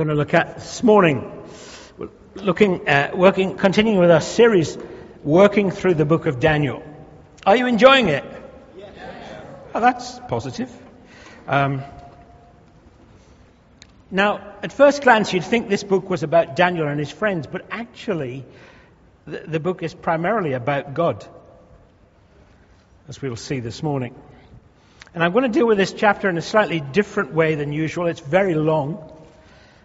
going to look at this morning. Looking, uh, working, continuing with our series, working through the book of Daniel. Are you enjoying it? Yes. Oh, that's positive. Um, now, at first glance, you'd think this book was about Daniel and his friends, but actually, the, the book is primarily about God, as we'll see this morning. And I'm going to deal with this chapter in a slightly different way than usual. It's very long.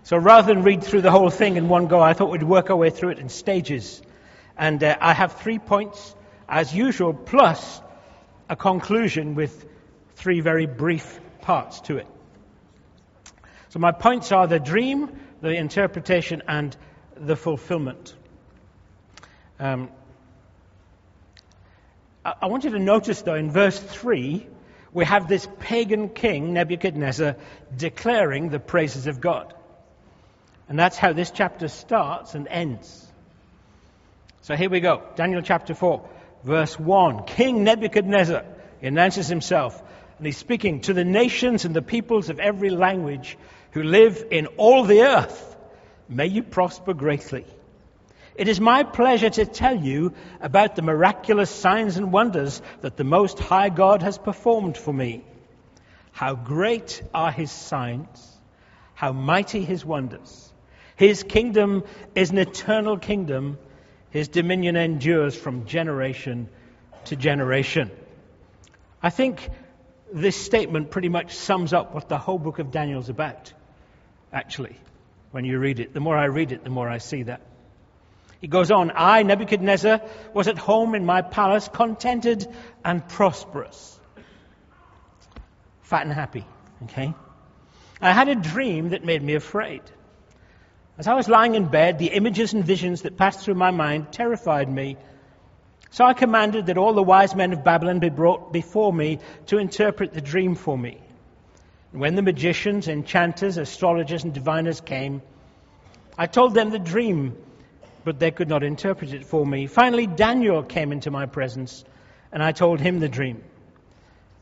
So rather than read through the whole thing in one go, I thought we'd work our way through it in stages. And uh, I have three points, as usual, plus a conclusion with three very brief parts to it. So my points are the dream, the interpretation, and the fulfillment. Um, I, I want you to notice, though, in verse 3, we have this pagan king, Nebuchadnezzar, declaring the praises of God. And that's how this chapter starts and ends. So here we go. Daniel chapter 4, verse 1. King Nebuchadnezzar announces himself, and he's speaking to the nations and the peoples of every language who live in all the earth. May you prosper greatly. It is my pleasure to tell you about the miraculous signs and wonders that the Most High God has performed for me. How great are his signs, how mighty his wonders. His kingdom is an eternal kingdom. His dominion endures from generation to generation. I think this statement pretty much sums up what the whole book of Daniel is about, actually, when you read it. The more I read it, the more I see that. He goes on, I, Nebuchadnezzar, was at home in my palace, contented and prosperous. Fat and happy, okay? I had a dream that made me afraid. As I was lying in bed, the images and visions that passed through my mind terrified me. So I commanded that all the wise men of Babylon be brought before me to interpret the dream for me. And when the magicians, enchanters, astrologers, and diviners came, I told them the dream but they could not interpret it for me. Finally, Daniel came into my presence, and I told him the dream.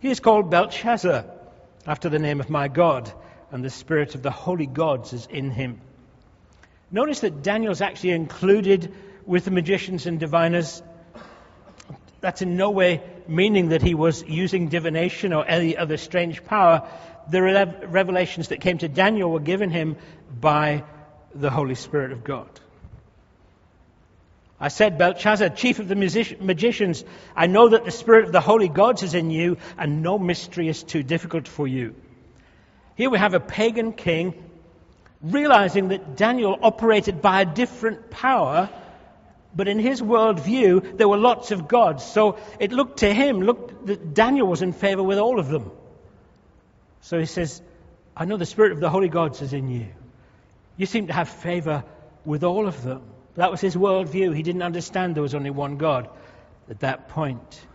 He is called Belteshazzar, after the name of my God, and the spirit of the holy gods is in him. Notice that Daniel's actually included with the magicians and diviners. That's in no way meaning that he was using divination or any other strange power. The revelations that came to Daniel were given him by the Holy Spirit of God. I said, Belteshazzar, chief of the music- magicians, I know that the spirit of the holy gods is in you, and no mystery is too difficult for you. Here we have a pagan king realizing that Daniel operated by a different power, but in his worldview, there were lots of gods. So it looked to him, looked that Daniel was in favor with all of them. So he says, I know the spirit of the holy gods is in you. You seem to have favor with all of them. That was his worldview. He didn't understand there was only one God at that point.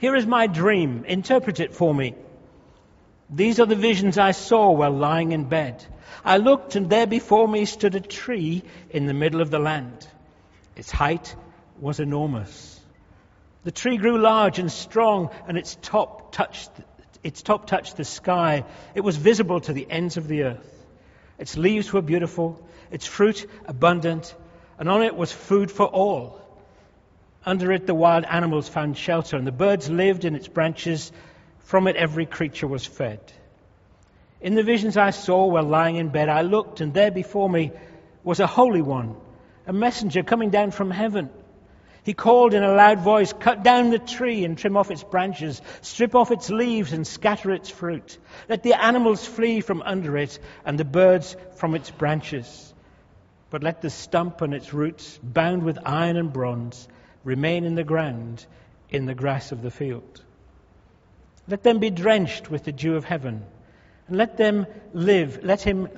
Here is my dream. Interpret it for me. These are the visions I saw while lying in bed. I looked, and there before me stood a tree in the middle of the land. Its height was enormous. The tree grew large and strong, and its top touched, its top touched the sky. It was visible to the ends of the earth. Its leaves were beautiful, its fruit abundant, and on it was food for all. Under it, the wild animals found shelter, and the birds lived in its branches. From it, every creature was fed. In the visions I saw while lying in bed, I looked, and there before me was a holy one, a messenger coming down from heaven. He called in a loud voice, Cut down the tree and trim off its branches, strip off its leaves and scatter its fruit. Let the animals flee from under it, and the birds from its branches but let the stump and its roots, bound with iron and bronze, remain in the ground in the grass of the field. Let them be drenched with the dew of heaven, and let them live, let him,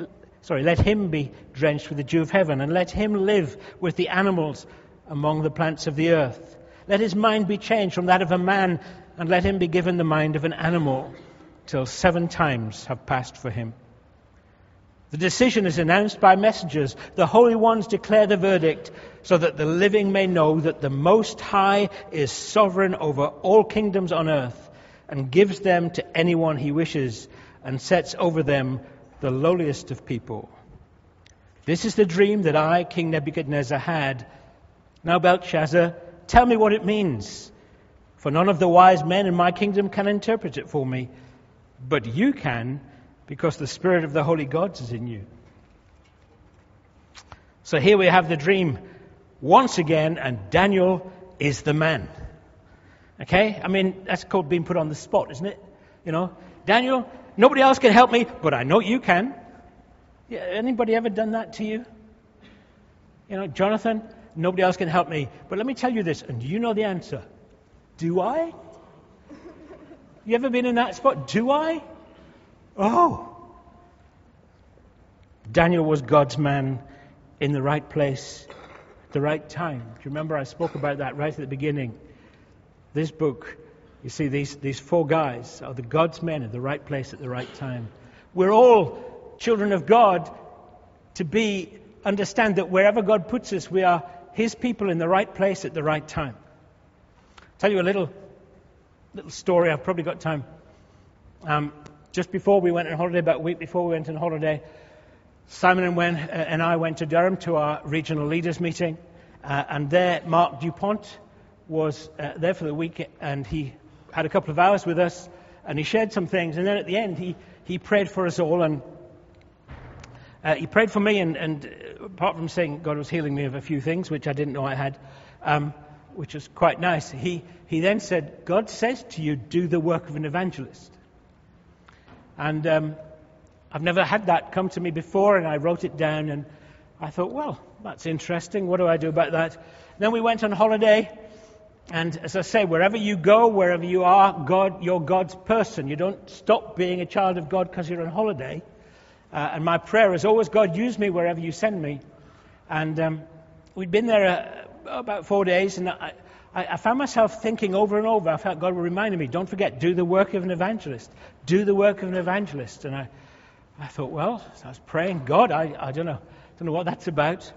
sorry, let him be drenched with the dew of heaven, and let him live with the animals among the plants of the earth. Let his mind be changed from that of a man, and let him be given the mind of an animal, till seven times have passed for him. The decision is announced by messengers. The holy ones declare the verdict so that the living may know that the Most High is sovereign over all kingdoms on earth and gives them to anyone he wishes and sets over them the lowliest of people. This is the dream that I, King Nebuchadnezzar, had. Now, Belteshazzar, tell me what it means. For none of the wise men in my kingdom can interpret it for me, but you can, because the Spirit of the holy gods is in you. So here we have the dream once again, and Daniel is the man. Okay? I mean, that's called being put on the spot, isn't it? You know, Daniel, nobody else can help me, but I know you can. Yeah, anybody ever done that to you? You know, Jonathan, nobody else can help me, but let me tell you this, and you know the answer. Do I? You ever been in that spot? Do I? Oh. Daniel was God's man in the right place at the right time. Do you remember I spoke about that right at the beginning? This book, you see, these, these four guys are the God's men in the right place at the right time. We're all children of God to be, understand that wherever God puts us, we are His people in the right place at the right time. I'll tell you a little, little story. I've probably got time. Um, just before we went on holiday, about a week before we went on holiday, Simon and, when, uh, and I went to Durham to our regional leaders meeting, uh, and there Marc Dupont was uh, there for the week, and he had a couple of hours with us, and he shared some things, and then at the end he, he prayed for us all, and uh, he prayed for me, and, and, apart from saying God was healing me of a few things, which I didn't know I had, um, which was quite nice, he, he then said, God says to you, do the work of an evangelist. And um, I've never had that come to me before, and I wrote it down, and I thought, well, that's interesting. What do I do about that? Then we went on holiday, and as I say, wherever you go, wherever you are, God, you're God's person. You don't stop being a child of God because you're on holiday. Uh, and my prayer is always, God, use me wherever you send me. And um, we'd been there uh, about four days, and I, I, found myself thinking over and over. I felt God reminding me, don't forget, do the work of an evangelist. Do the work of an evangelist. And I, I thought, well, I was praying, God, I, I don't know, don't know what that's about.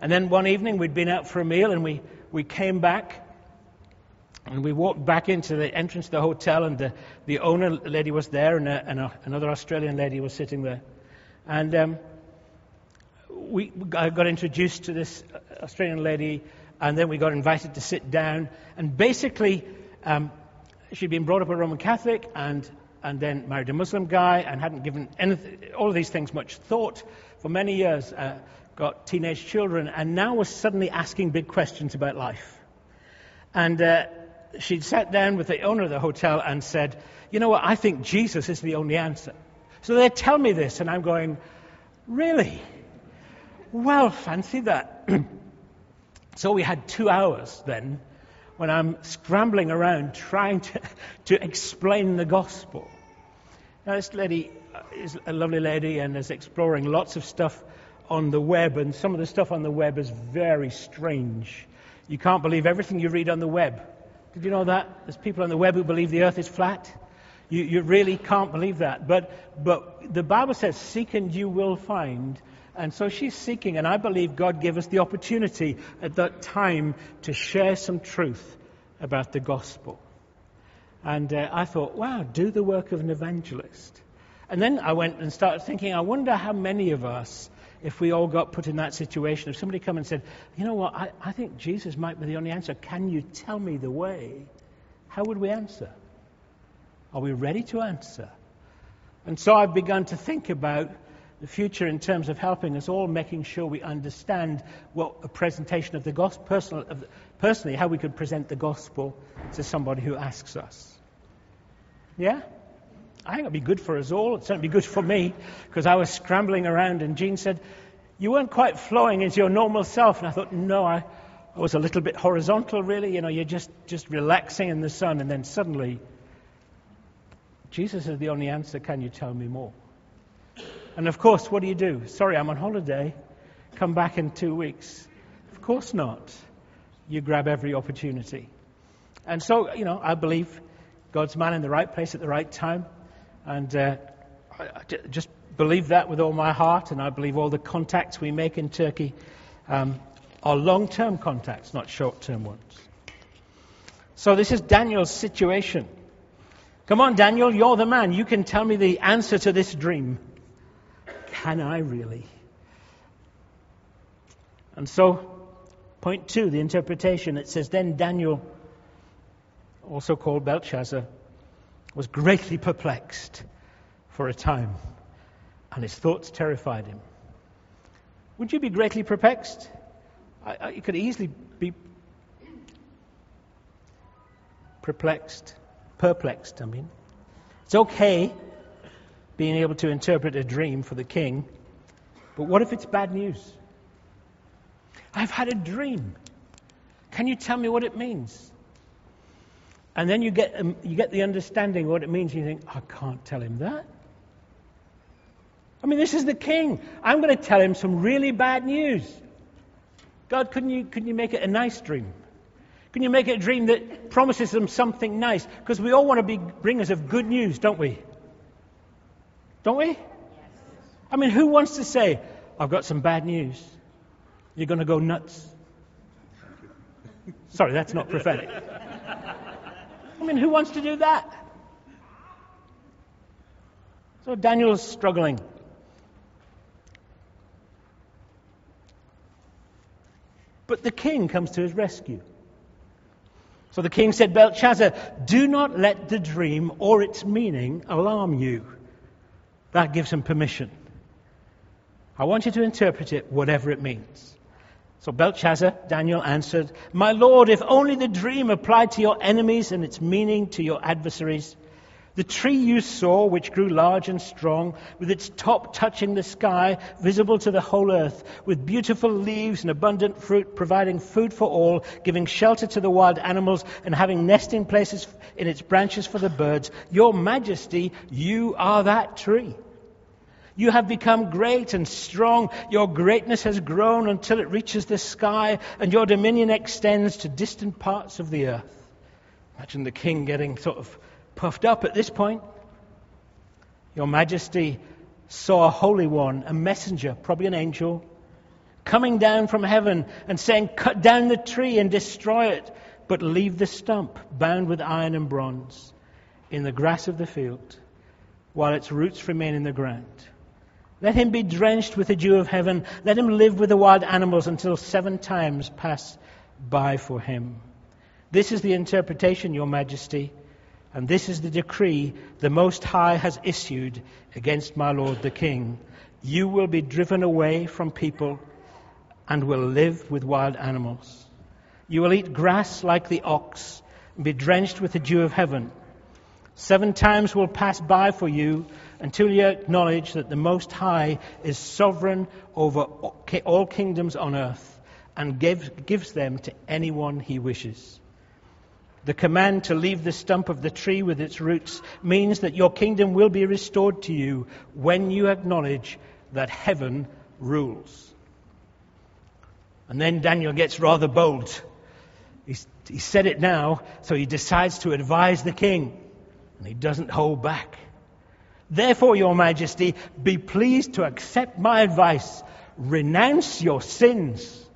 And then one evening we'd been out for a meal and we, we came back and we walked back into the entrance to the hotel and the, the owner lady was there and, a, and a, another Australian lady was sitting there. And um, we I got introduced to this Australian lady and then we got invited to sit down. And basically, um, she'd been brought up a Roman Catholic and and then married a Muslim guy and hadn't given anything, all of these things much thought for many years, uh, got teenage children, and now was suddenly asking big questions about life. And uh, she'd sat down with the owner of the hotel and said, You know what? I think Jesus is the only answer. So they tell me this, and I'm going, Really? Well, fancy that. so we had two hours then when I'm scrambling around trying to, to explain the gospel. Now, this lady uh, is a lovely lady and is exploring lots of stuff on the web, and some of the stuff on the web is very strange. You can't believe everything you read on the web. Did you know that? There's people on the web who believe the earth is flat. You, you really can't believe that. But, but the Bible says, Seek and you will find. And so she's seeking, and I believe God gave us the opportunity at that time to share some truth about the gospel. And uh, I thought, wow, do the work of an evangelist. And then I went and started thinking, I wonder how many of us, if we all got put in that situation, if somebody come and said, you know what, I, I think Jesus might be the only answer. Can you tell me the way? How would we answer? Are we ready to answer? And so I've begun to think about the future in terms of helping us all, making sure we understand what a presentation of the gospel, personal, of personally, how we could present the gospel to somebody who asks us. Yeah? I think it'd be good for us all. It'd certainly be good for me because I was scrambling around and Jean said, You weren't quite flowing into your normal self. And I thought, No, I, I was a little bit horizontal, really. You know, you're just, just relaxing in the sun. And then suddenly, Jesus is the only answer. Can you tell me more? And of course, what do you do? Sorry, I'm on holiday. Come back in two weeks. Of course not. You grab every opportunity. And so, you know, I believe God's man in the right place at the right time. And uh, I just believe that with all my heart. And I believe all the contacts we make in Turkey um, are long term contacts, not short term ones. So, this is Daniel's situation. Come on, Daniel, you're the man. You can tell me the answer to this dream. Can I really? And so, point two, the interpretation, it says, Then Daniel, also called Belteshazzar, was greatly perplexed for a time, and his thoughts terrified him. Would you be greatly perplexed? I, I, you could easily be perplexed, perplexed, I mean. It's okay being able to interpret a dream for the king, but what if it's bad news? I've had a dream. Can you tell me what it means? And then you get, um, you get the understanding of what it means, and you think, I can't tell him that. I mean, this is the king. I'm going to tell him some really bad news. God, couldn't you, couldn't you make it a nice dream? Can you make it a dream that promises them something nice? Because we all want to be bringers of good news, don't we? Don't we? I mean, who wants to say, I've got some bad news? You're going to go nuts. Sorry, that's not prophetic. Mean, who wants to do that? So Daniel's struggling. But the king comes to his rescue. So the king said, Belteshazzar, do not let the dream or its meaning alarm you. That gives him permission. I want you to interpret it whatever it means. So Belteshazzar, Daniel answered, My lord, if only the dream applied to your enemies and its meaning to your adversaries, the tree you saw, which grew large and strong, with its top touching the sky, visible to the whole earth, with beautiful leaves and abundant fruit, providing food for all, giving shelter to the wild animals, and having nesting places in its branches for the birds, your majesty, you are that tree. You have become great and strong. Your greatness has grown until it reaches the sky, and your dominion extends to distant parts of the earth. Imagine the king getting sort of puffed up at this point. Your Majesty saw a holy one, a messenger, probably an angel, coming down from heaven and saying, Cut down the tree and destroy it, but leave the stump bound with iron and bronze in the grass of the field while its roots remain in the ground. Let him be drenched with the dew of heaven. Let him live with the wild animals until seven times pass by for him. This is the interpretation, Your Majesty. And this is the decree the Most High has issued against my Lord the King. You will be driven away from people and will live with wild animals. You will eat grass like the ox and be drenched with the dew of heaven. Seven times will pass by for you until you acknowledge that the Most High is sovereign over all kingdoms on earth and gives, gives them to anyone he wishes. The command to leave the stump of the tree with its roots means that your kingdom will be restored to you when you acknowledge that heaven rules. And then Daniel gets rather bold. He's, he said it now, so he decides to advise the king, and he doesn't hold back. Therefore, Your Majesty, be pleased to accept my advice. Renounce your sins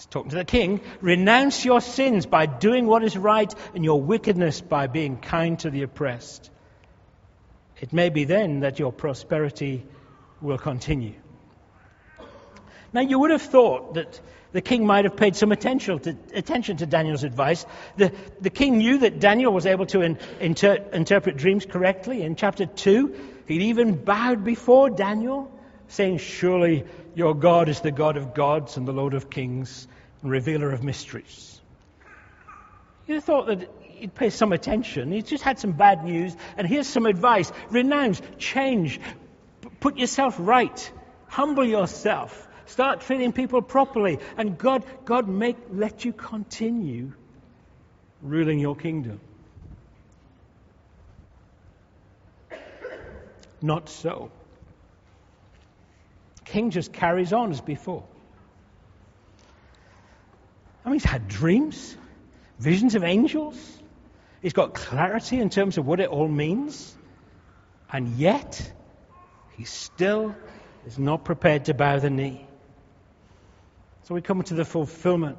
He's talking to the king. Renounce your sins by doing what is right and your wickedness by being kind to the oppressed. It may be then that your prosperity will continue. Now, you would have thought that the king might have paid some attention to, attention to Daniel's advice. The, the, king knew that Daniel was able to in, inter, interpret dreams correctly. In chapter 2, he'd even bowed before Daniel, saying, Surely your God is the God of gods and the Lord of kings and revealer of mysteries. You thought that he'd pay some attention. He's just had some bad news, and here's some advice renounce, change, put yourself right, humble yourself, start treating people properly, and God, God make, let you continue ruling your kingdom. Not so king just carries on as before. I mean, he's had dreams, visions of angels. He's got clarity in terms of what it all means. And yet, he still is not prepared to bow the knee. So we come to the fulfillment.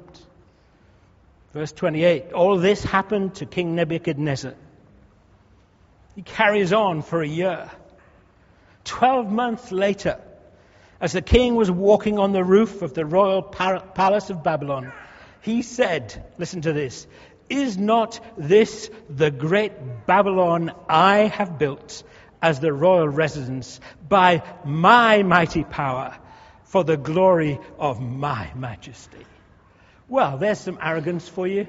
Verse 28 All this happened to King Nebuchadnezzar. He carries on for a year. Twelve months later, As the king was walking on the roof of the royal palace of Babylon, he said, Listen to this, is not this the great Babylon I have built as the royal residence by my mighty power for the glory of my majesty? Well, there's some arrogance for you.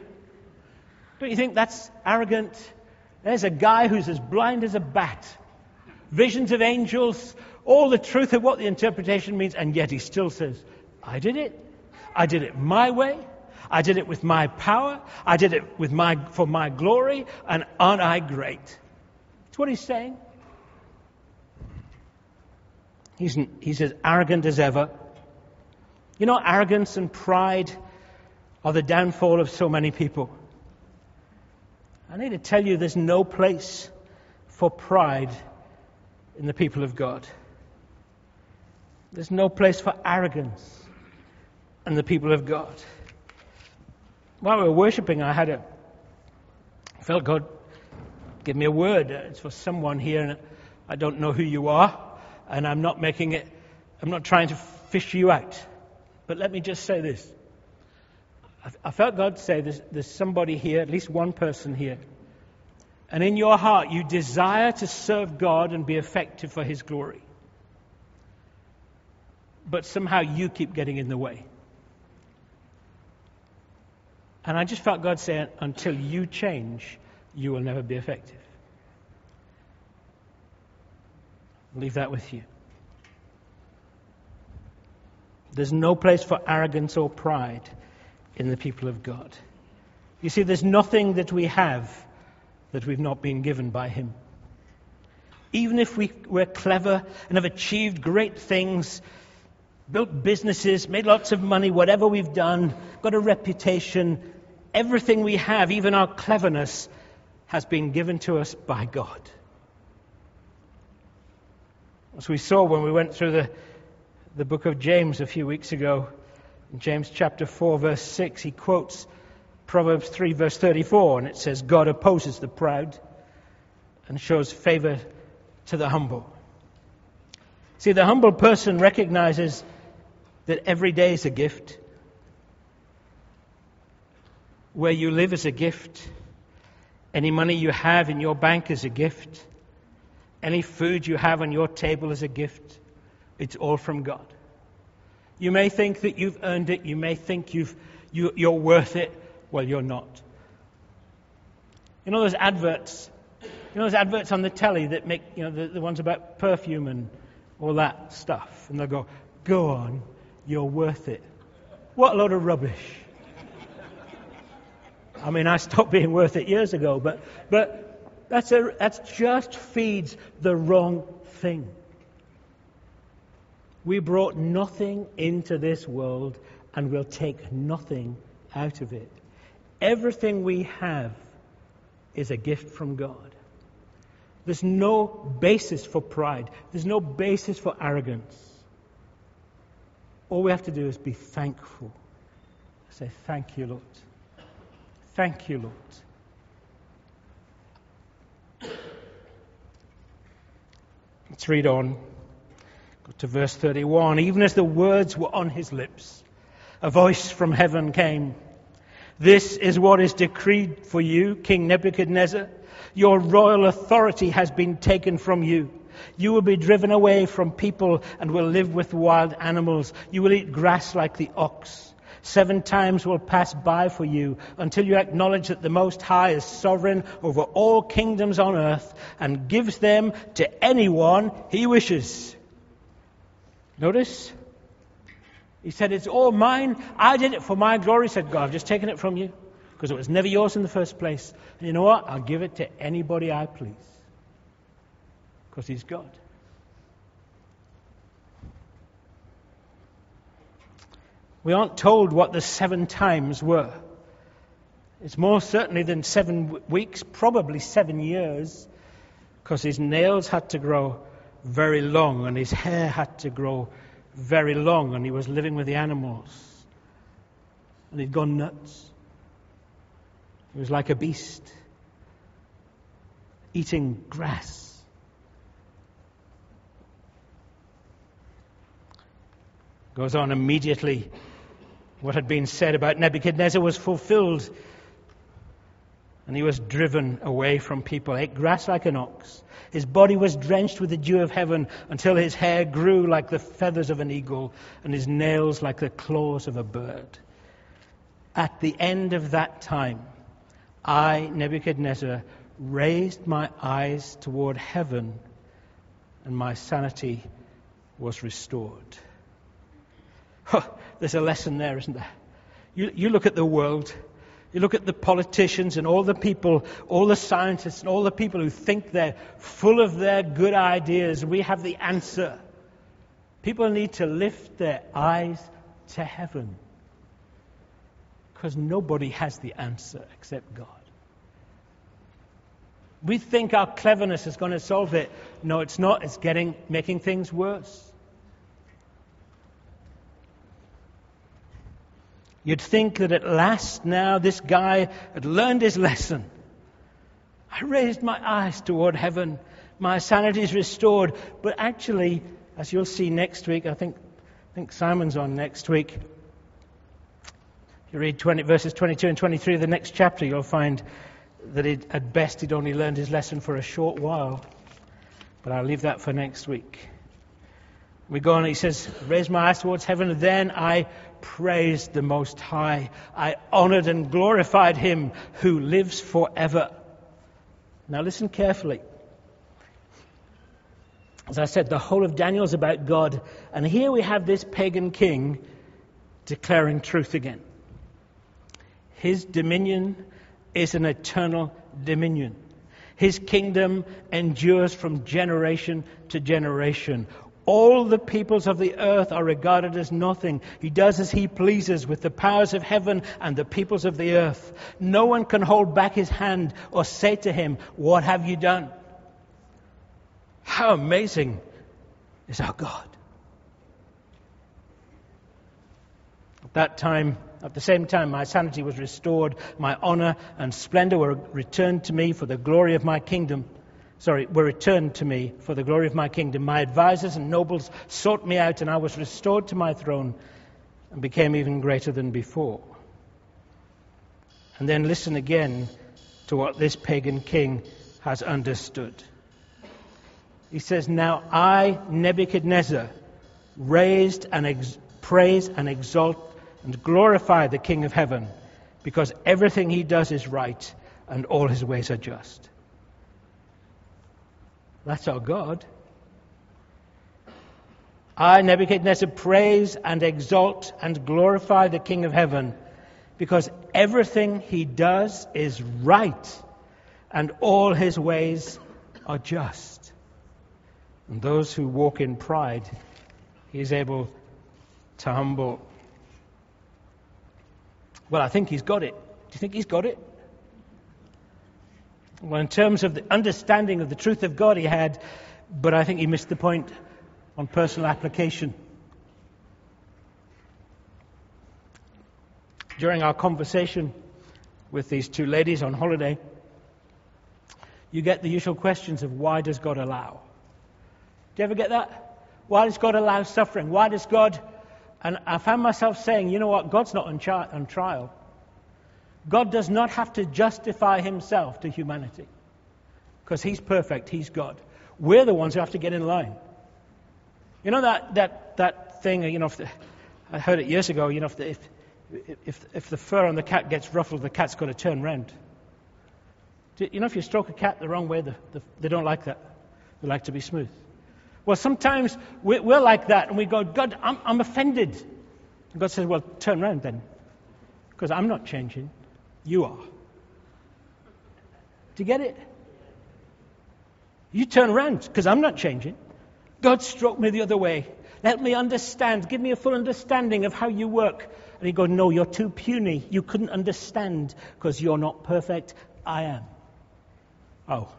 Don't you think that's arrogant? There's a guy who's as blind as a bat. Visions of angels, all the truth of what the interpretation means, and yet he still says, I did it. I did it my way. I did it with my power. I did it with my, for my glory. And aren't I great? That's what he's saying. He's, he's as arrogant as ever. You know, arrogance and pride are the downfall of so many people. I need to tell you there's no place for pride in the people of God. There's no place for arrogance in the people of God while we were worshiping, I had a felt God give me a word. It's for someone here, and I don't know who you are, and I'm not making it. I'm not trying to fish you out, but let me just say this. I, felt God say there's somebody here, at least one person here, and in your heart you desire to serve God and be effective for His glory, but somehow you keep getting in the way. And I just felt God say, until you change, you will never be effective. I'll leave that with you. There's no place for arrogance or pride in the people of God. You see, there's nothing that we have that we've not been given by Him. Even if we, we're clever and have achieved great things, built businesses, made lots of money, whatever we've done, got a reputation. Everything we have, even our cleverness, has been given to us by God. As we saw when we went through the, the book of James a few weeks ago, in James chapter 4, verse 6, he quotes Proverbs 3, verse 34, and it says, God opposes the proud and shows favor to the humble. See, the humble person recognizes that every day is a gift. Where you live is a gift. Any money you have in your bank is a gift. Any food you have on your table is a gift. It's all from God. You may think that you've earned it. You may think you've, you, you're worth it. Well, you're not. You know those adverts? You know those adverts on the telly that make, you know, the, the ones about perfume and all that stuff? And they'll go, go on, you're worth it. What a load of rubbish. I mean, I stopped being worth it years ago, but, but that's, a, that's just feeds the wrong thing. We brought nothing into this world and we'll take nothing out of it. Everything we have is a gift from God. There's no basis for pride. There's no basis for arrogance. All we have to do is be thankful. Say, Thank you, Lord. Thank you, Lord. Let's read on. Go to verse 31. Even as the words were on his lips, a voice from heaven came. This is what is decreed for you, King Nebuchadnezzar. Your royal authority has been taken from you. You will be driven away from people and will live with wild animals. You will eat grass like the ox. Seven times will pass by for you until you acknowledge that the Most High is sovereign over all kingdoms on earth and gives them to anyone he wishes. Notice? He said, It's all mine. I did it for my glory, said God. I've just taken it from you because it was never yours in the first place. And you know what? I'll give it to anybody I please because He's God. We aren't told what the seven times were. It's more certainly than seven weeks, probably seven years, because his nails had to grow very long and his hair had to grow very long, and he was living with the animals. And he'd gone nuts. He was like a beast, eating grass. Goes on immediately. What had been said about Nebuchadnezzar was fulfilled. And he was driven away from people, ate grass like an ox. His body was drenched with the dew of heaven until his hair grew like the feathers of an eagle and his nails like the claws of a bird. At the end of that time, I, Nebuchadnezzar, raised my eyes toward heaven and my sanity was restored. Huh, there's a lesson there, isn't there? You, you look at the world, you look at the politicians and all the people, all the scientists and all the people who think they're full of their good ideas. We have the answer. People need to lift their eyes to heaven because nobody has the answer except God. We think our cleverness is going to solve it. No, it's not. It's getting, making things worse. You'd think that at last now this guy had learned his lesson. I raised my eyes toward heaven. My sanity is restored. But actually, as you'll see next week, I think, I think Simon's on next week If you read 20, verses 22 and 23 of the next chapter, you'll find that it, at best he'd only learned his lesson for a short while. But I'll leave that for next week. We go on, he says, Raise my eyes towards heaven, then I praised the Most High. I honored and glorified him who lives forever. Now listen carefully. As I said, the whole of Daniel is about God, and here we have this pagan king declaring truth again. His dominion is an eternal dominion. His kingdom endures from generation to generation. All the peoples of the earth are regarded as nothing. He does as he pleases with the powers of heaven and the peoples of the earth. No one can hold back his hand or say to him, What have you done? How amazing is our God. At that time, at the same time, my sanity was restored, my honor and splendor were returned to me for the glory of my kingdom. Sorry, were returned to me for the glory of my kingdom. My advisers and nobles sought me out, and I was restored to my throne and became even greater than before. And then listen again to what this pagan king has understood. He says, Now I, Nebuchadnezzar, raised and ex- praise and exalt and glorify the King of heaven because everything he does is right and all his ways are just. That's our God. I, Nebuchadnezzar, praise and exalt and glorify the King of heaven because everything he does is right and all his ways are just. And those who walk in pride, he is able to humble well, I think he's got it. Do you think he's got it? Well, in terms of the understanding of the truth of God, he had, but I think he missed the point on personal application. During our conversation with these two ladies on holiday, you get the usual questions of why does God allow? Do you ever get that? Why does God allow suffering? Why does God and I found myself saying, you know what? God's not on, tri- on trial. God does not have to justify himself to humanity because he's perfect, he's God. We're the ones who have to get in line. You know that, that, that thing, you know, the, I heard it years ago, you know, if the, if, if, if the fur on the cat gets ruffled, the cat's got to turn round. You know, if you stroke a cat the wrong way, the, the, they don't like that. They like to be smooth. Well, sometimes we're like that and we go, God, I'm, I'm offended. And God says, Well, turn around then. Because I'm not changing. You are. Do you get it? You turn around because I'm not changing. God struck me the other way. Let me understand. Give me a full understanding of how you work. And he goes, No, you're too puny. You couldn't understand because you're not perfect. I am. Oh.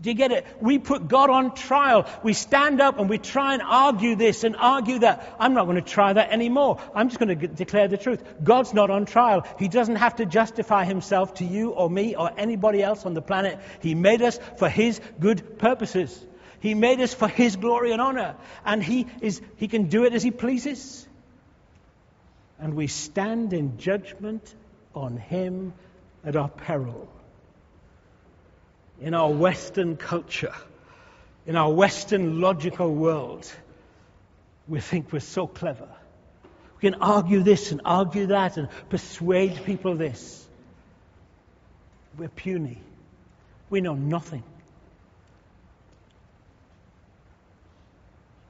Do you get it? We put God on trial. We stand up and we try and argue this and argue that. I'm not going to try that anymore. I'm just going to declare the truth. God's not on trial. He doesn't have to justify himself to you or me or anybody else on the planet. He made us for his good purposes. He made us for His glory and honor. And He, is, he can do it as He pleases. And we stand in judgment on Him at our peril. In our Western culture, in our Western logical world, we think we're so clever. We can argue this and argue that and persuade people this. We're puny. We know nothing.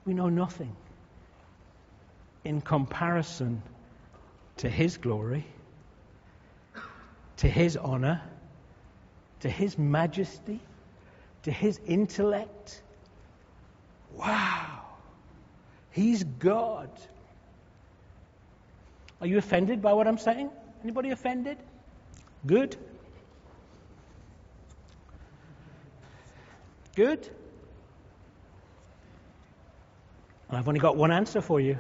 We know nothing in comparison to His glory, to His honor, to His majesty, to His intellect. Wow. He's God. Are you offended by what I'm saying? Anybody offended? Good. Good. I've only got one answer for you.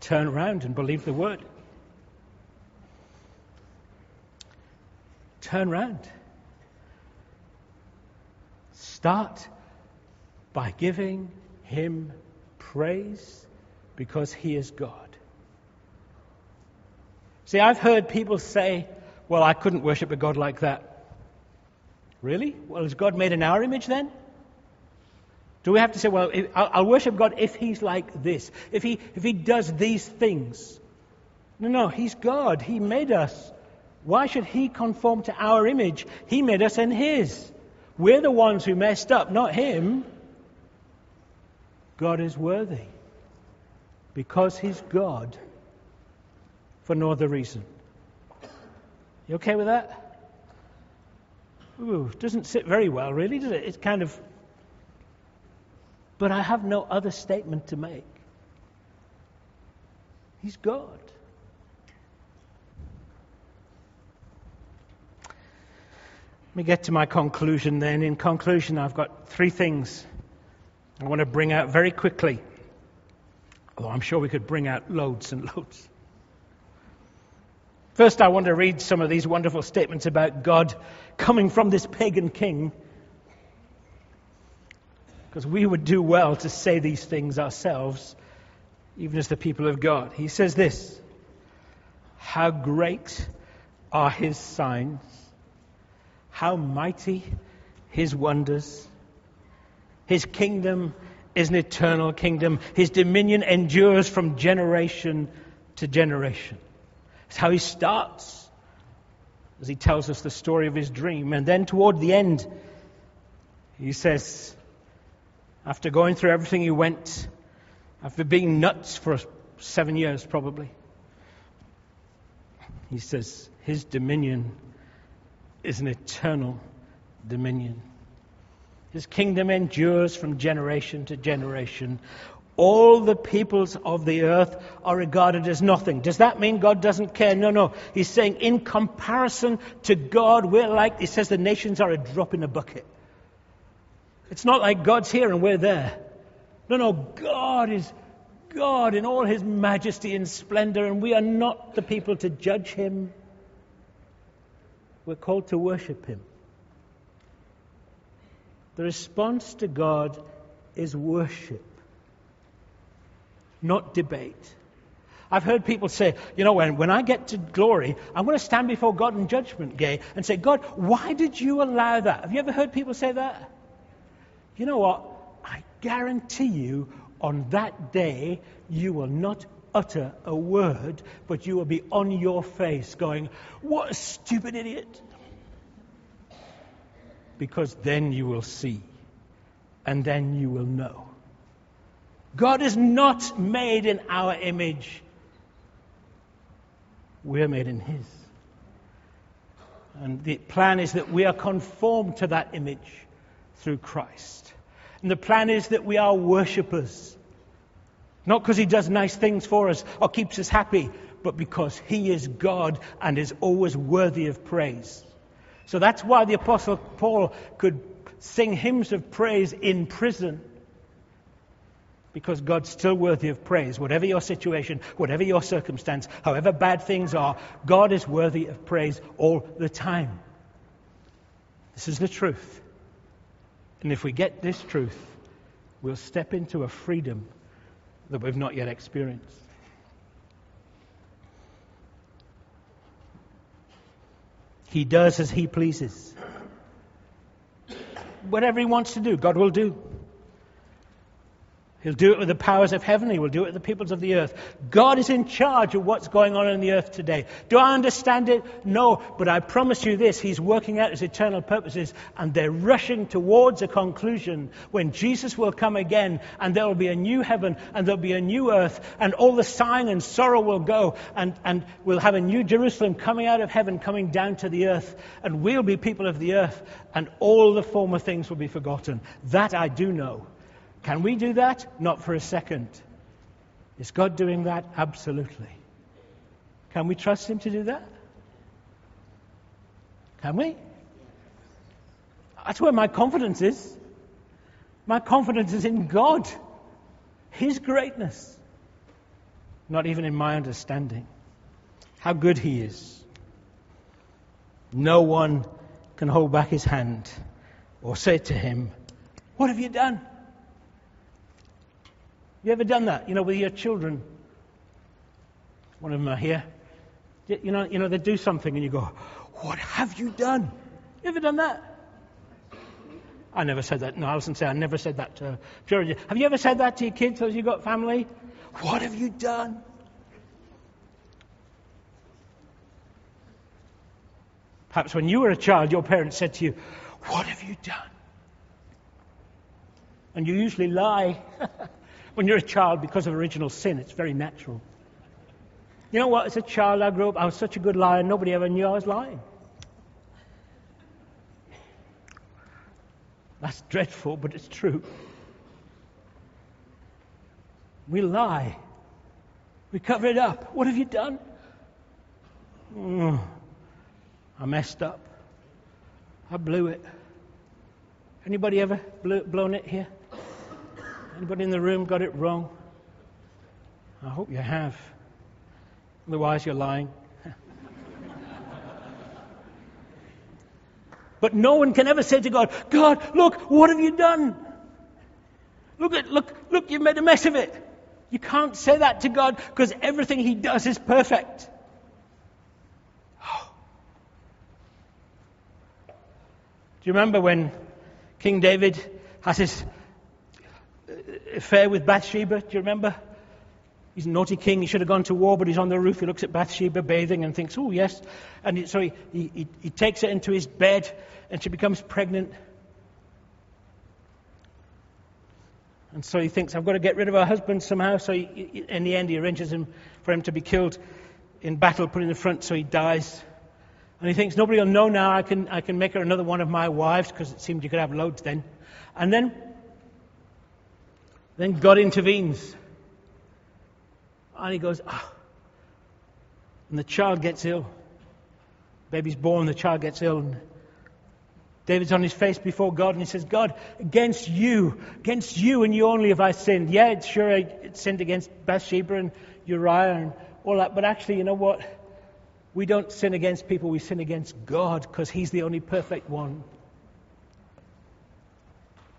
Turn around and believe the word. Turn around. Start by giving him praise because he is God. See, I've heard people say, well, I couldn't worship a God like that. Really? Well, is God made in our image then? Do we have to say, well, I'll worship God if He's like this, if He, if he does these things? No, no, He's God. He made us. Why should He conform to our image? He made us in His. We're the ones who messed up, not Him. God is worthy because He's God for no other reason. You okay with that? Ooh, doesn't sit very well, really, does it? It's kind of but I have no other statement to make. He's God. Me get to my conclusion then. In conclusion, I've got three things I want to bring out very quickly. Although I'm sure we could bring out loads and loads. First, I want to read some of these wonderful statements about God coming from this pagan king because we would do well to say these things ourselves, even as the people of God. He says this How great are his signs, how mighty his wonders. His kingdom is an eternal kingdom, his dominion endures from generation to generation. It's how he starts as he tells us the story of his dream. And then toward the end, he says, after going through everything he went, after being nuts for seven years probably, he says, His dominion is an eternal dominion. His kingdom endures from generation to generation. All the peoples of the earth are regarded as nothing. Does that mean God doesn't care? No, no. He's saying, in comparison to God, we're like, he says the nations are a drop in a bucket. It's not like God's here and we're there. No, no, God is God in all his majesty and splendor, and we are not the people to judge him. We're called to worship him. The response to God is worship, not debate. I've heard people say, you know, when, when I get to glory, I'm going to stand before God in judgment day and say, God, why did you allow that? Have you ever heard people say that? You know what? I guarantee you, on that day, you will not utter a word, but you will be on your face going, What a stupid idiot! Because then you will see, and then you will know. God is not made in our image, we're made in His. And the plan is that we are conformed to that image through Christ. And the plan is that we are worshippers. Not because he does nice things for us or keeps us happy, but because he is God and is always worthy of praise. So that's why the Apostle Paul could sing hymns of praise in prison. Because God's still worthy of praise. Whatever your situation, whatever your circumstance, however bad things are, God is worthy of praise all the time. This is the truth. And if we get this truth, we'll step into a freedom that we've not yet experienced. He does as he pleases. Whatever he wants to do, God will do. He'll do it with the powers of heaven. He will do it with the peoples of the earth. God is in charge of what's going on in the earth today. Do I understand it? No. But I promise you this He's working out His eternal purposes, and they're rushing towards a conclusion when Jesus will come again, and there will be a new heaven, and there'll be a new earth, and all the sighing and sorrow will go, and, and we'll have a new Jerusalem coming out of heaven, coming down to the earth, and we'll be people of the earth, and all the former things will be forgotten. That I do know. Can we do that? Not for a second. Is God doing that? Absolutely. Can we trust Him to do that? Can we? That's where my confidence is. My confidence is in God, His greatness, not even in my understanding. How good He is. No one can hold back His hand or say to Him, What have you done? You ever done that? You know, with your children? One of them are here. You know, you know, they do something and you go, What have you done? You ever done that? I never said that. No, I wasn't saying I never said that to Georgia. Have you ever said that to your kids as you got family? What have you done? Perhaps when you were a child, your parents said to you, What have you done? And you usually lie. when you're a child because of original sin. It's very natural. You know what? As a child, I grew up, I was such a good liar, nobody ever knew I was lying. That's dreadful, but it's true. We lie. We cover it up. What have you done? Mm, I messed up. I blew it. Anybody ever blew, blown it here? Anybody in the room got it wrong? I hope you have. Otherwise, you're lying. but no one can ever say to God, God, look, what have you done? Look at, look, look, You've made a mess of it. You can't say that to God because everything He does is perfect. Do you remember when King David has his Uh, affair with Bathsheba. Do you remember? He's a naughty king. He should have gone to war, but he's on the roof. He looks at Bathsheba bathing and thinks, oh, yes. And he, so he, he, he takes her into his bed, and she becomes pregnant. And so he thinks, I've got to get rid of her husband somehow. So he, in the end, he arranges him for him to be killed in battle, put in the front, so he dies. And he thinks, nobody will know now. I can, I can make her another one of my wives, because it seemed you could have loads then. And then then God intervenes. And he goes, ah. And the child gets ill. Baby's born, the child gets ill. And David's on his face before God and he says, God, against you, against you and you only have I sinned. Yeah, it's sure I sinned against Bathsheba and Uriah and all that, but actually, you know what? We don't sin against people, we sin against God because He's the only perfect one.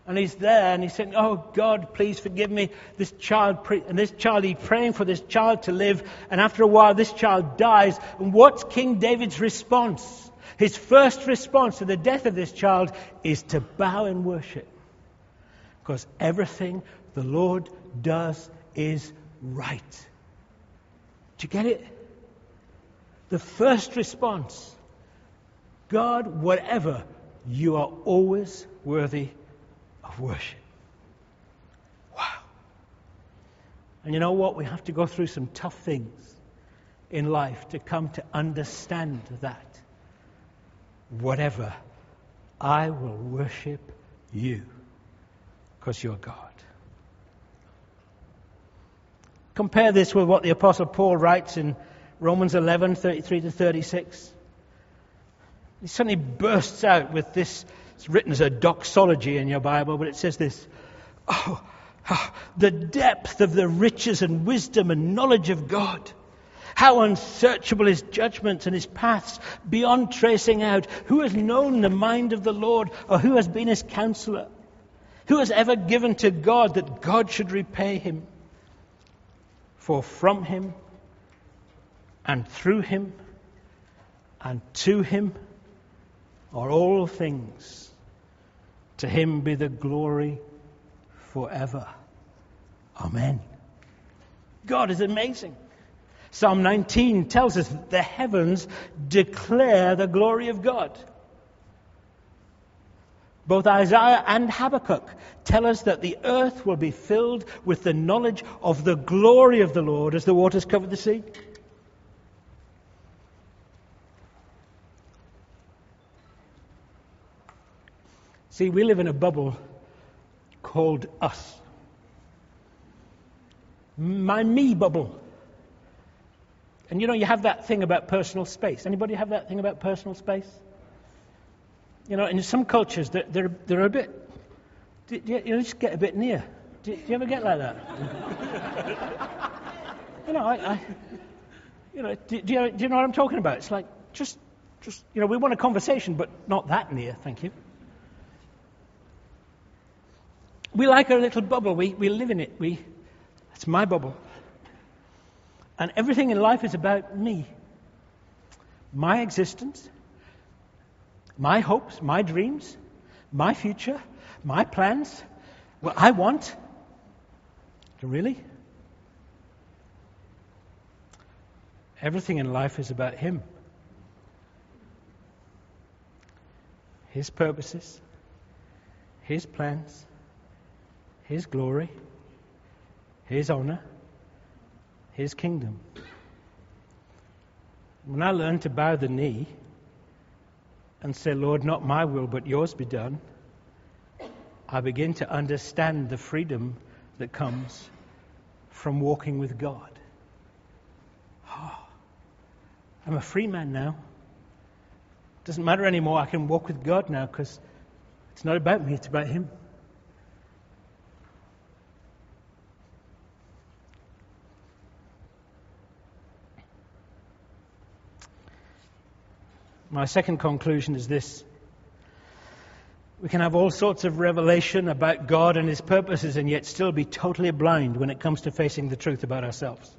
And he's there and he's saying, Oh God, please forgive me. This child, and this child, he's praying for this child to live. And after a while, this child dies. And what's King David's response? His first response to the death of this child is to bow and worship. Because everything the Lord does is right. Do you get it? The first response God, whatever, you are always worthy of worship. Wow. And you know what? We have to go through some tough things in life to come to understand that. Whatever, I will worship you because you're God. Compare this with what the Apostle Paul writes in Romans 11 33 to 36. He suddenly bursts out with this it's written as a doxology in your Bible, but it says this oh, oh, the depth of the riches and wisdom and knowledge of God. How unsearchable his judgments and his paths beyond tracing out. Who has known the mind of the Lord or who has been his counselor? Who has ever given to God that God should repay him? For from him and through him and to him are all things. To him be the glory forever. Amen. God is amazing. Psalm 19 tells us that the heavens declare the glory of God. Both Isaiah and Habakkuk tell us that the earth will be filled with the knowledge of the glory of the Lord as the waters cover the sea. See, we live in a bubble called us. My me bubble. And you know, you have that thing about personal space. Anybody have that thing about personal space? You know, in some cultures, they're, they're, they're a bit, you, you just get a bit near. Do, do you ever get like that? you know, I, I you know, do, do, you, do you know what I'm talking about? It's like, just, just, you know, we want a conversation, but not that near, thank you. We like our little bubble. We, we live in it. We, it's my bubble. And everything in life is about me. My existence, my hopes, my dreams, my future, my plans, what I want. Really? Everything in life is about Him. His purposes, His plans, His glory, His honor, His kingdom. When I learn to bow the knee, and say, Lord, not my will, but yours be done, I begin to understand the freedom that comes from walking with God. Oh, I'm a free man now. It doesn't matter anymore. I can walk with God now because it's not about me, it's about Him. My second conclusion is this. We can have all sorts of revelation about God and His purposes and yet still be totally blind when it comes to facing the truth about ourselves.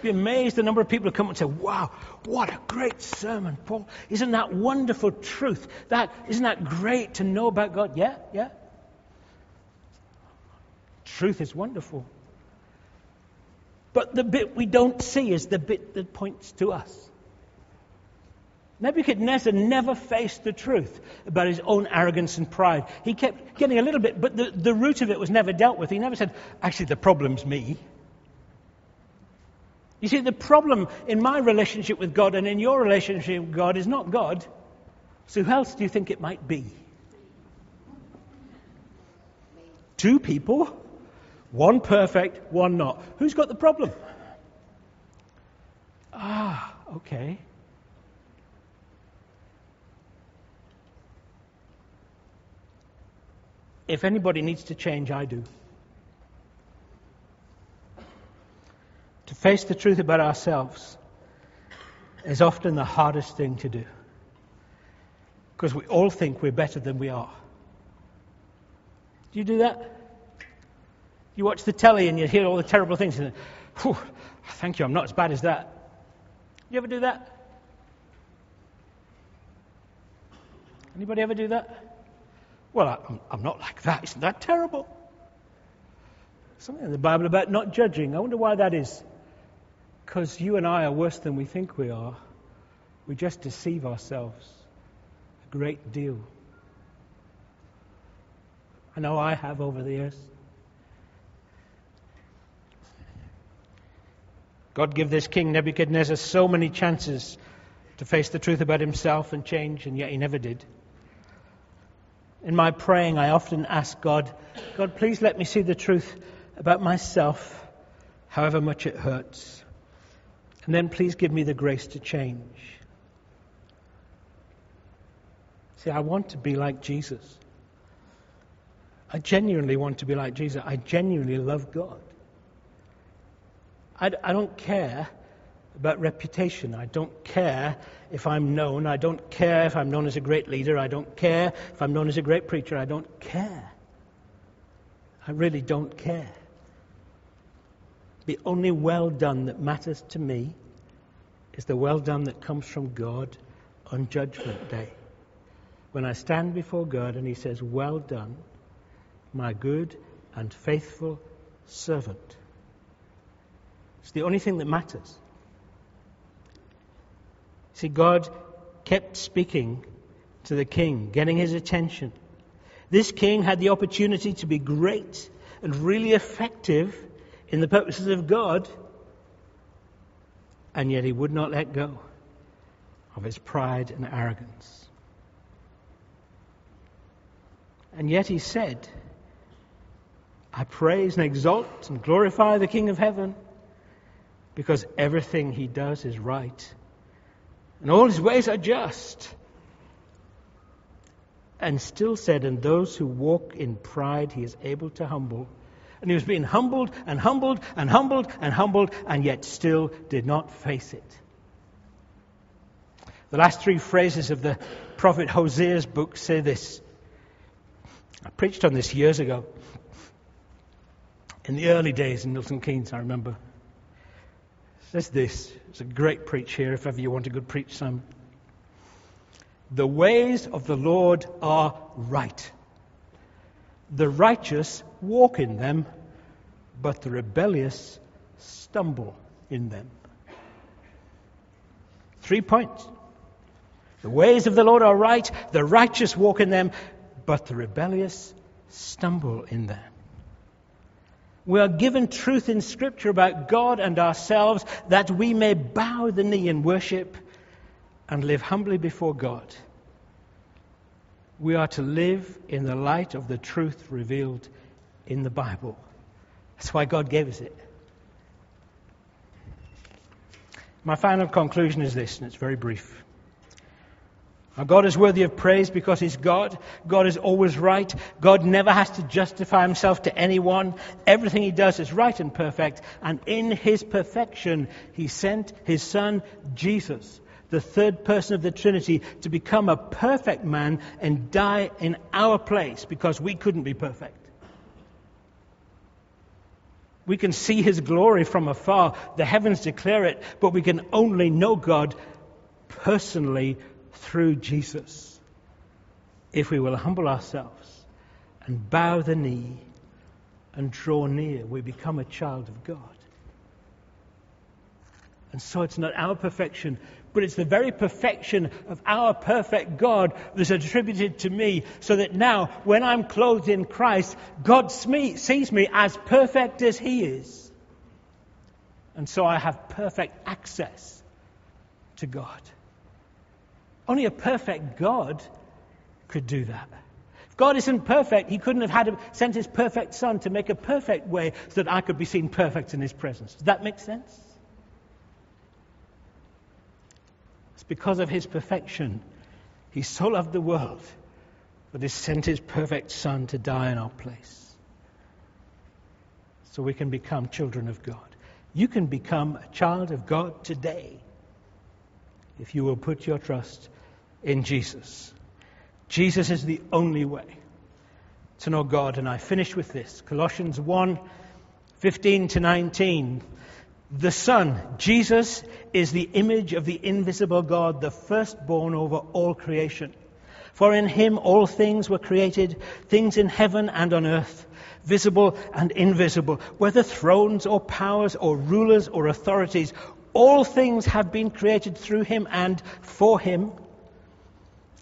Be amazed the number of people who come and say, Wow, what a great sermon, Paul. Isn't that wonderful truth? That isn't that great to know about God? Yeah, yeah. Truth is wonderful. But the bit we don't see is the bit that points to us. Nebuchadnezzar never faced the truth about his own arrogance and pride. He kept getting a little bit, but the, the root of it was never dealt with. He never said, actually, the problem's me. You see, the problem in my relationship with God and in your relationship with God is not God. So who else do you think it might be? Two people, one perfect, one not. Who's got the problem? Ah, okay. If anybody needs to change, I do. To face the truth about ourselves is often the hardest thing to do. Because we all think we're better than we are. Do you do that? You watch the telly and you hear all the terrible things and Whew, thank you, I'm not as bad as that. You ever do that? Anybody ever do that? Well, I'm, I'm not like that. Isn't that terrible? Something in the Bible about not judging. I wonder why that is. Because you and I are worse than we think we are. We just deceive ourselves a great deal. I know I have over the years. God gave this king Nebuchadnezzar so many chances to face the truth about himself and change, and yet he never did. In my praying, I often ask God, God, please let me see the truth about myself, however much it hurts. And then please give me the grace to change. See, I want to be like Jesus. I genuinely want to be like Jesus. I genuinely love God. I, I don't care about reputation. I don't care if I'm known. I don't care if I'm known as a great leader. I don't care if I'm known as a great preacher. I don't care. I really don't care. The only well done that matters to me is the well done that comes from God on Judgment Day. When I stand before God and He says, Well done, my good and faithful servant. It's the only thing that matters. See, God kept speaking to the king, getting his attention. This king had the opportunity to be great and really effective in the purposes of God, and yet he would not let go of his pride and arrogance. And yet he said, I praise and exalt and glorify the King of heaven because everything he does is right and all his ways are just. And still said, And those who walk in pride he is able to humble. And he was being humbled and humbled and humbled and humbled, and yet still did not face it. The last three phrases of the prophet Hosea's book say this. I preached on this years ago. In the early days in Milton Keynes, I remember. Says this. It's a great preach here if ever you want a good preach some. The ways of the Lord are right. The righteous walk in them, but the rebellious stumble in them. Three points. The ways of the Lord are right, the righteous walk in them, but the rebellious stumble in them. We are given truth in Scripture about God and ourselves that we may bow the knee in worship and live humbly before God. We are to live in the light of the truth revealed in the Bible. That's why God gave us it. My final conclusion is this, and it's very brief. Our God is worthy of praise because He's God. God is always right. God never has to justify Himself to anyone. Everything He does is right and perfect. And in His perfection, He sent His Son, Jesus, the third person of the Trinity, to become a perfect man and die in our place because we couldn't be perfect. We can see His glory from afar. The heavens declare it, but we can only know God personally through Jesus if we will humble ourselves and bow the knee and draw near. We become a child of God. And so it's not our perfection, but it's the very perfection of our perfect God that's attributed to me, so that now, when I'm clothed in Christ, God sees me as perfect as He is. And so I have perfect access to God. Only a perfect God could do that. If God isn't perfect, He couldn't have had sent His perfect Son to make a perfect way so that I could be seen perfect in His presence. Does that make sense? It's because of His perfection. He so loved the world that He sent His perfect Son to die in our place. So we can become children of God. You can become a child of God today if you will put your trust in Jesus. Jesus is the only way to know God. And I finish with this Colossians 1 15 to 19. The Son, Jesus, is the image of the invisible God, the firstborn over all creation. For in him all things were created, things in heaven and on earth, visible and invisible, whether thrones or powers or rulers or authorities. All things have been created through him and for him.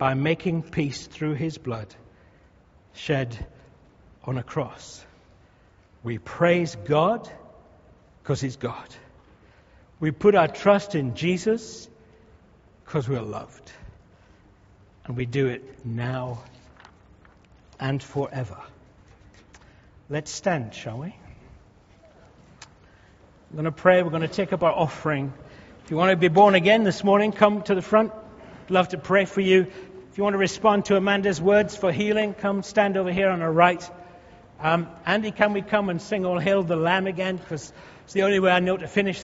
by making peace through his blood shed on a cross. We praise God because he's God. We put our trust in Jesus because we're loved. And we do it now and forever. Let's stand, shall we? We're going to pray. We're going to take up our offering. If you want to be born again this morning, come to the front. Love to pray for you. If you want to respond to Amanda's words for healing, come stand over here on her right. Um, Andy, can we come and sing All Hail the Lamb again? Because it's the only way I know to finish